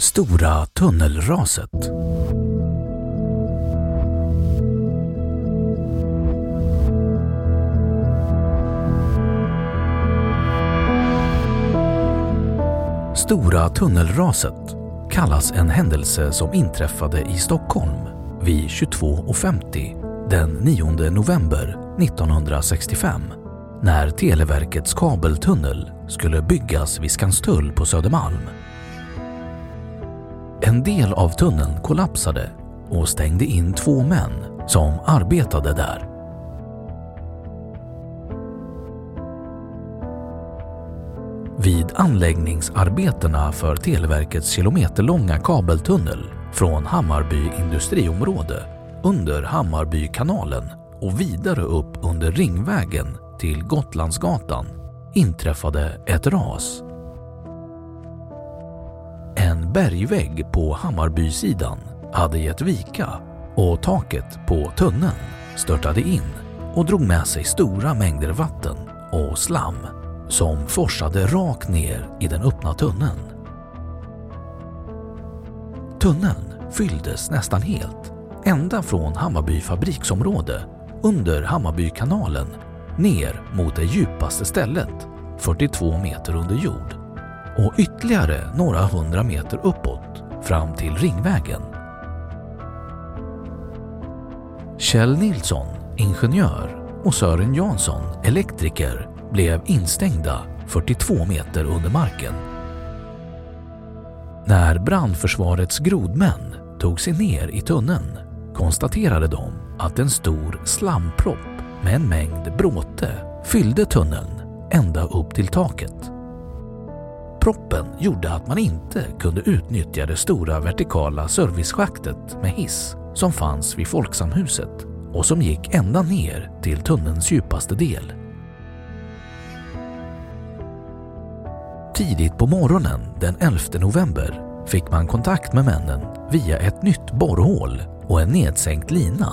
Stora tunnelraset. Stora tunnelraset kallas en händelse som inträffade i Stockholm vid 22.50 den 9 november 1965 när Televerkets kabeltunnel skulle byggas vid Skanstull på Södermalm. En del av tunneln kollapsade och stängde in två män som arbetade där. Vid anläggningsarbetena för Televerkets kilometerlånga kabeltunnel från Hammarby industriområde under Hammarbykanalen och vidare upp under Ringvägen till Gotlandsgatan inträffade ett ras. En bergvägg på Hammarbysidan hade gett vika och taket på tunneln störtade in och drog med sig stora mängder vatten och slam som forsade rakt ner i den öppna tunneln. Tunneln fylldes nästan helt, ända från Hammarby fabriksområde under Hammarbykanalen ner mot det djupaste stället, 42 meter under jord och ytterligare några hundra meter uppåt fram till Ringvägen. Kjell Nilsson, ingenjör och Sören Jansson, elektriker, blev instängda 42 meter under marken. När brandförsvarets grodmän tog sig ner i tunneln konstaterade de att en stor slampropp med en mängd bråte fyllde tunneln ända upp till taket. Proppen gjorde att man inte kunde utnyttja det stora vertikala serviceschaktet med hiss som fanns vid Folksamhuset och som gick ända ner till tunnelns djupaste del. Tidigt på morgonen den 11 november fick man kontakt med männen via ett nytt borrhål och en nedsänkt lina.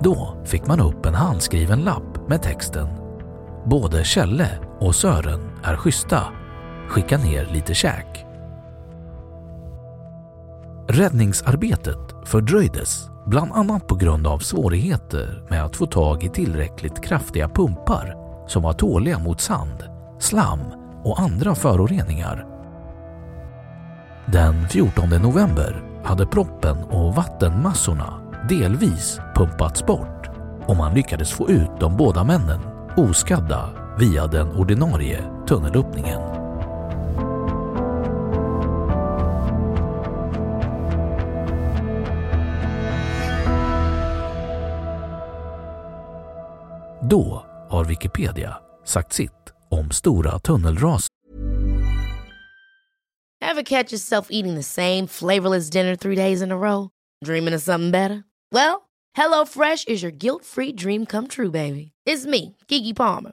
Då fick man upp en handskriven lapp med texten Både Kjelle och Sören är schyssta. Skicka ner lite käk. Räddningsarbetet fördröjdes bland annat på grund av svårigheter med att få tag i tillräckligt kraftiga pumpar som var tåliga mot sand, slam och andra föroreningar. Den 14 november hade proppen och vattenmassorna delvis pumpats bort och man lyckades få ut de båda männen oskadda via den ordinarie tunnelöppningen. Då har Wikipedia sagt sitt om stora tunnelras. Have catch yourself eating the same flavorless dinner three days in a row? Dreaming of something better? Well, HelloFresh is your guilt-free dream come true, baby. It's me, Gigi Palmer.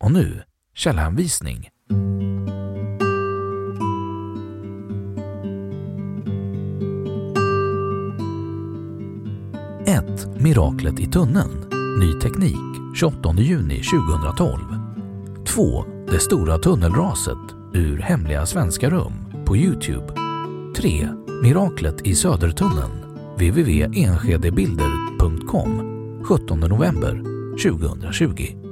Och nu källhänvisning. Ett, Miraklet i tunneln. Ny teknik 28 juni 2012. 2. Det stora tunnelraset ur hemliga svenska rum på Youtube. 3. Miraklet i Södertunneln www.enskedebilder.com 17 november 2020